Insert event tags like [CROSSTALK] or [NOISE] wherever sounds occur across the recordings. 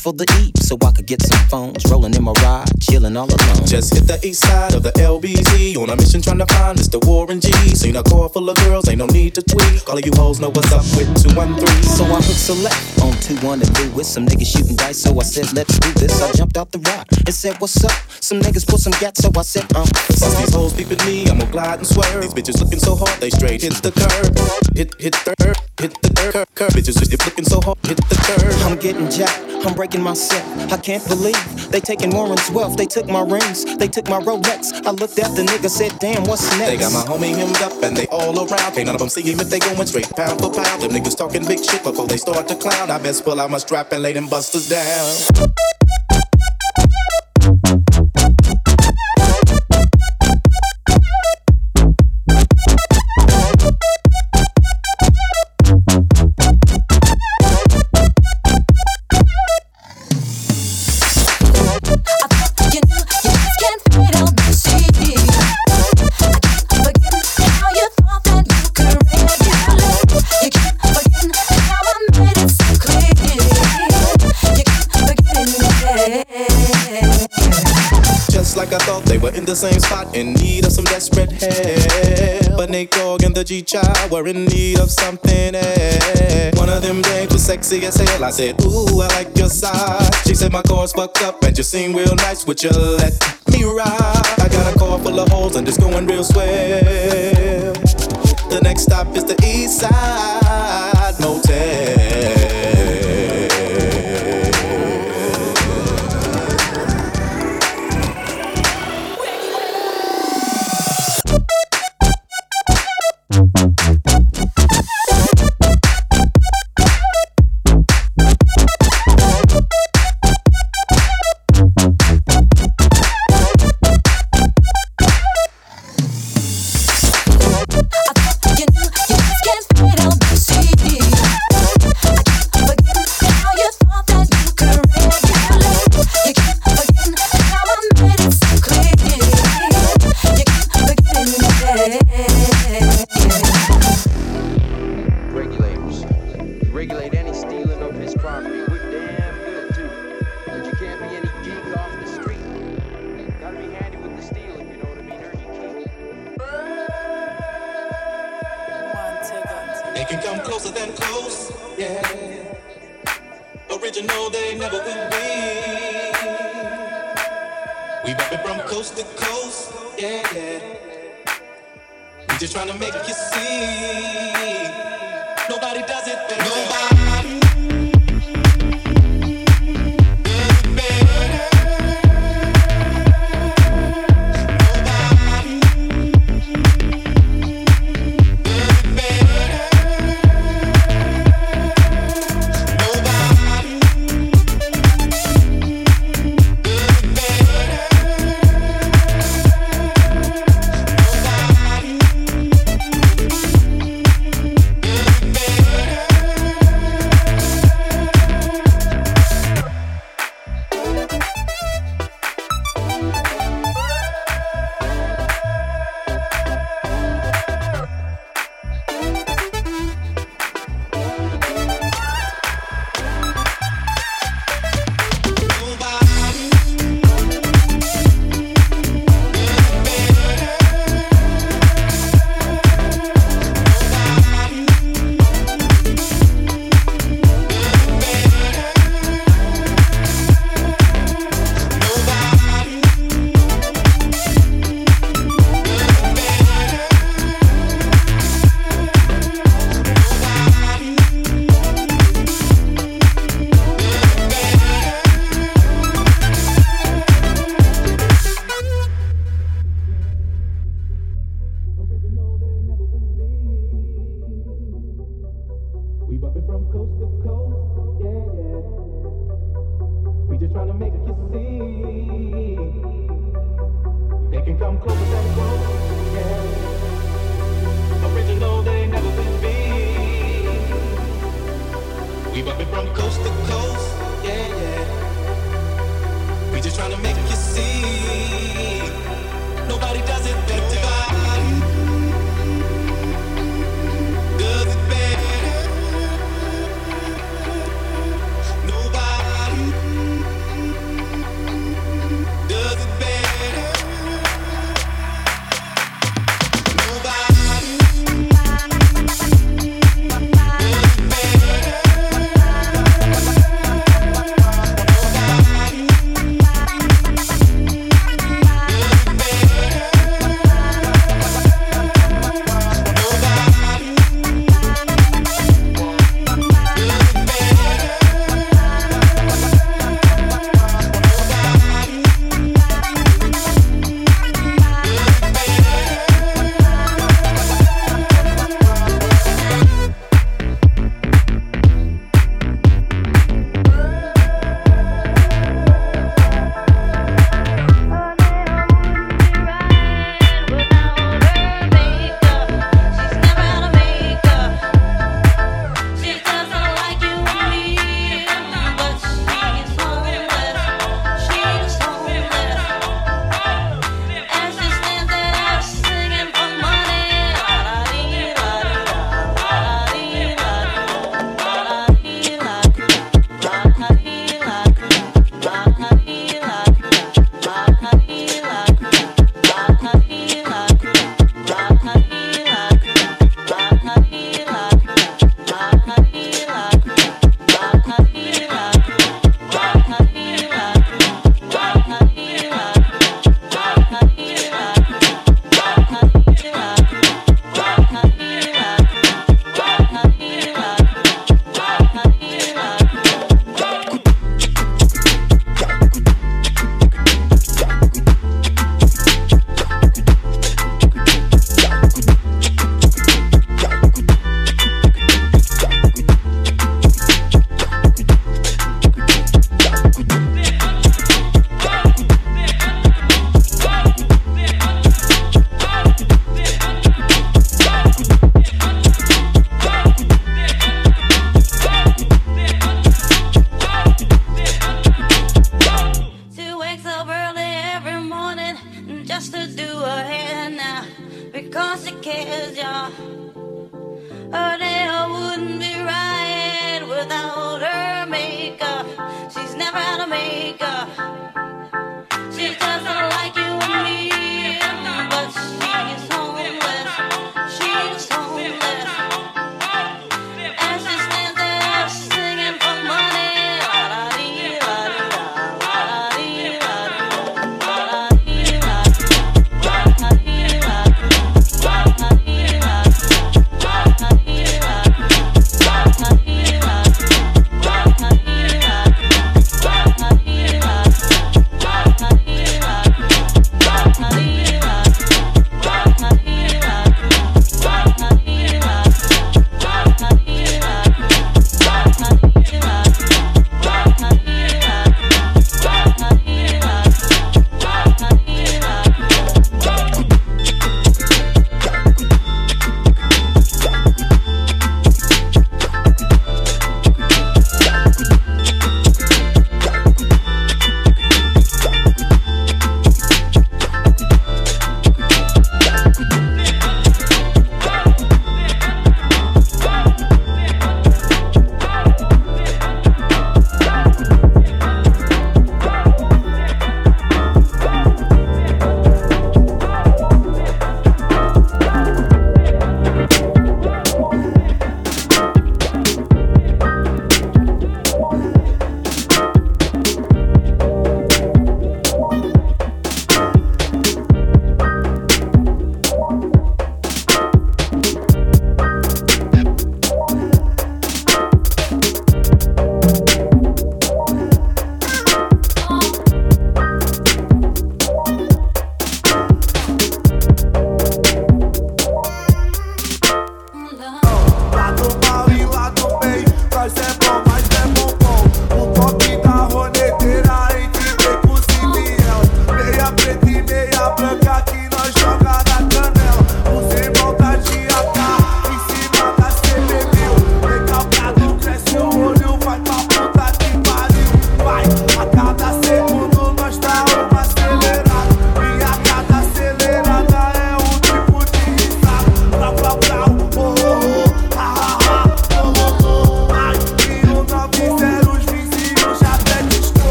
for the E so I could get some phones. Rolling in my ride, chilling all alone. Just hit the east side of the LBC on a mission trying to find Mr. Warren G. Seen a car full of girls, ain't no need to tweet. All of you hoes know what's up with 213. So I hooked select on 212 with some niggas shooting dice. So I said, let's do this. I jumped out the ride and said, what's up? Some niggas put some gats, so I said, um. Since these hoes peeping me, I'm gonna glide and swerve. These bitches looking so hard, they straight hit the curb. Hit, hit the curb, hit the curb, curb. Bitches just looking so hard, hit the curb. I'm getting jacked, I'm breaking myself. I can't believe they taking Warren's wealth. They took my rings, they took my Rolex. I looked at the nigga, said, damn, what's next? They got my homie hemmed up and they all around. Can't none of them see him if they going straight pound for pound. Them niggas talking big shit before they start to clown. I best pull out my strap and lay them busters down. Same spot in need of some desperate help. But Nate Dogg and the G Child were in need of something else. One of them dames was sexy as hell. I said, Ooh, I like your size. She said, My car's fucked up and you seem real nice. Would you let me ride? I got a car full of holes and it's going real swell. The next stop is the East Side Motel.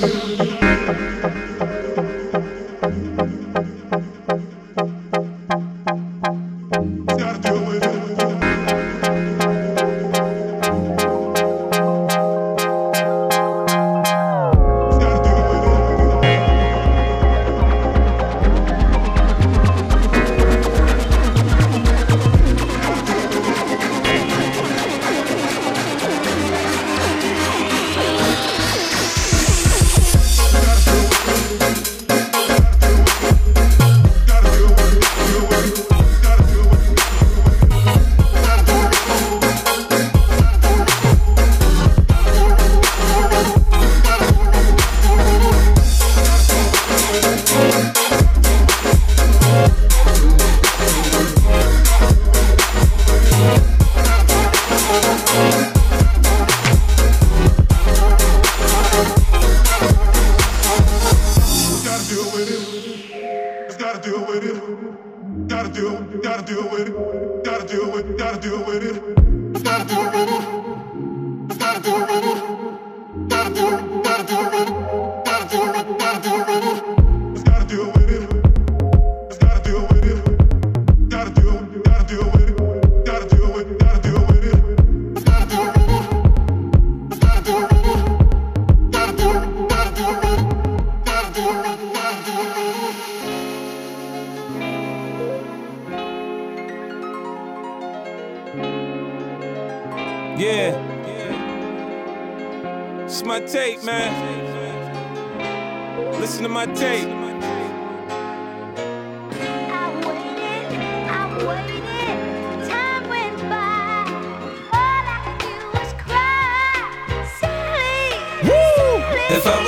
thank you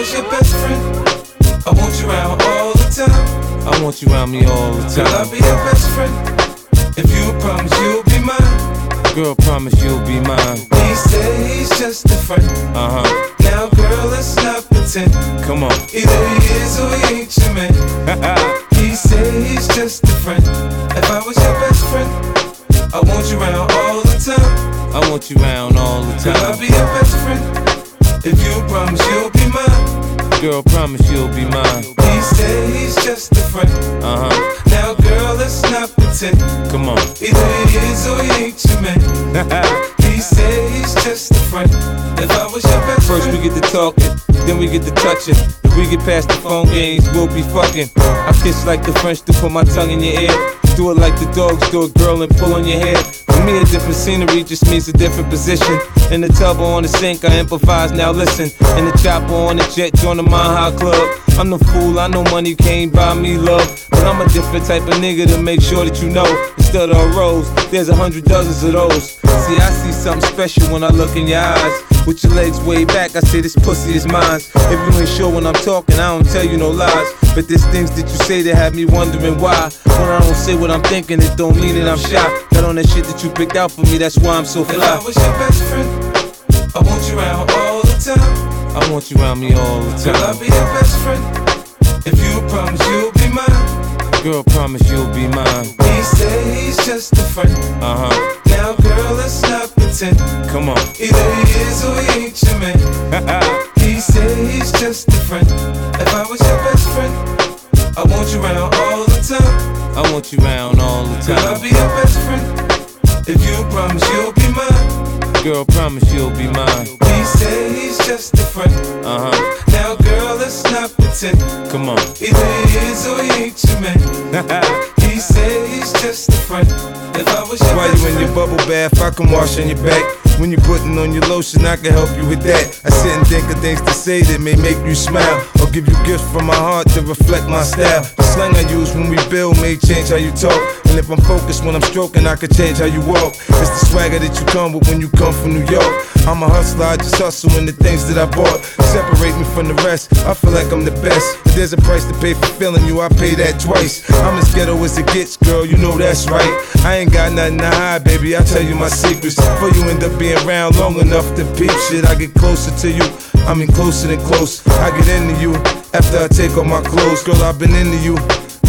was your best friend, I want you around all the time. I want you around me all the time. Girl, I'll be your best friend. If you promise you'll be mine. Girl, promise you'll be mine. He said he's just a friend. Uh huh. Now, girl, let's not pretend. Come on. Either he is or he ain't your man. He said he's just a friend. If I was your best friend, I want you around all the time. I want you around all the time. Girl, I'll be your best friend. If you promise you'll be mine. Girl, promise you'll be mine. He said he's just a friend. Uh huh. Now, girl, let's not pretend. Come on. Either he is or he ain't your man. He said he's just a friend. If I was your best First friend, we get to talking, then we get to touching. If we get past the phone games, we'll be fucking. I kiss like the French to put my tongue in your ear. Do it like the dogs do it, girl, and pull on your hair. For me, a different scenery just means a different position. In the tub or on the sink, I improvise, now listen. In the chopper on the jet, join the Mile High Club. I'm the fool, I know money can't buy me love. But I'm a different type of nigga to make sure that you know. Instead of a rose, there's a hundred dozens of those. See, I see something special when I look in your eyes. With your legs way back, I say this pussy is mine. If you ain't sure when I'm talking, I don't tell you no lies. But there's things that you say that have me wondering why. When I don't say what I'm thinking, it don't mean that I'm shy. Got on that shit that you picked out for me, that's why I'm so if I fly. was your best friend, I want you around all the time. I want you around me all the Girl, I'll time. be your best friend. If you promise you'll be mine. Girl, promise you'll be mine. He said he's just a friend. Uh huh. Now, girl, let's not pretend. Come on. Either he is or he ain't your man. [LAUGHS] He said he's just a friend. If I was your best friend, I want you around all the time. I want you around all the time. Girl, I'll be your best friend. If you promise you'll be mine. Girl, promise you'll be mine. He said he's just a friend. Uh huh. Now, girl, let's not pretend. Come on. Either he is or he ain't your man. [LAUGHS] He said just a friend. If I was your While you in your bubble bath, I can wash on your back. When you're putting on your lotion, I can help you with that. I sit and think of things to say that may make you smile. Or give you gifts from my heart to reflect my style. The slang I use when we build may change how you talk. And if I'm focused when I'm stroking, I can change how you walk. It's the swagger that you come with when you come from New York. I'm a hustler, I just hustle in the things that I bought. Separate me from the rest, I feel like I'm the best. If there's a price to pay for feeling you, I pay that twice. I'm as ghetto as it gets, girl, you know that's right. I ain't got nothing to hide, baby, I tell you my secrets. For you end up being around long enough to peep shit, I get closer to you. I mean closer than close. I get into you after I take off my clothes. Girl, I've been into you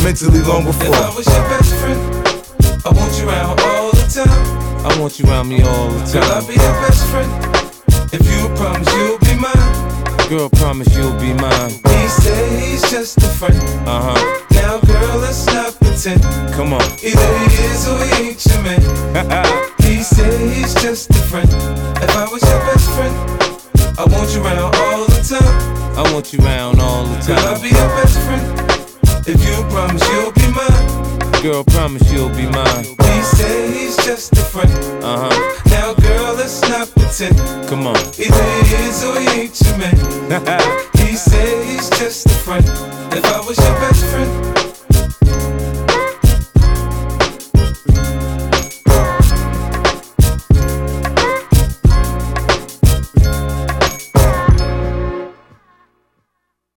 mentally long before. if I was your best friend, I want you around all the time. I want you around me all the time. Girl, I'll be your best friend. If you promise you'll be mine. Girl, promise you'll be mine. He said he's just a friend. Uh huh. Now, girl, let's not pretend. Come on. Either he is or he ain't your man. [LAUGHS] He said he's just a friend. If I was your best friend, I want you around all the time. I want you around all the Girl, I'll be your best friend. If you promise you'll be mine girl, promise you'll be mine. He say he's just a friend. Uh huh. Now, girl, let's not pretend. Come on. Either he is or he ain't your man. [LAUGHS] he say he's just a friend. If I was your best friend.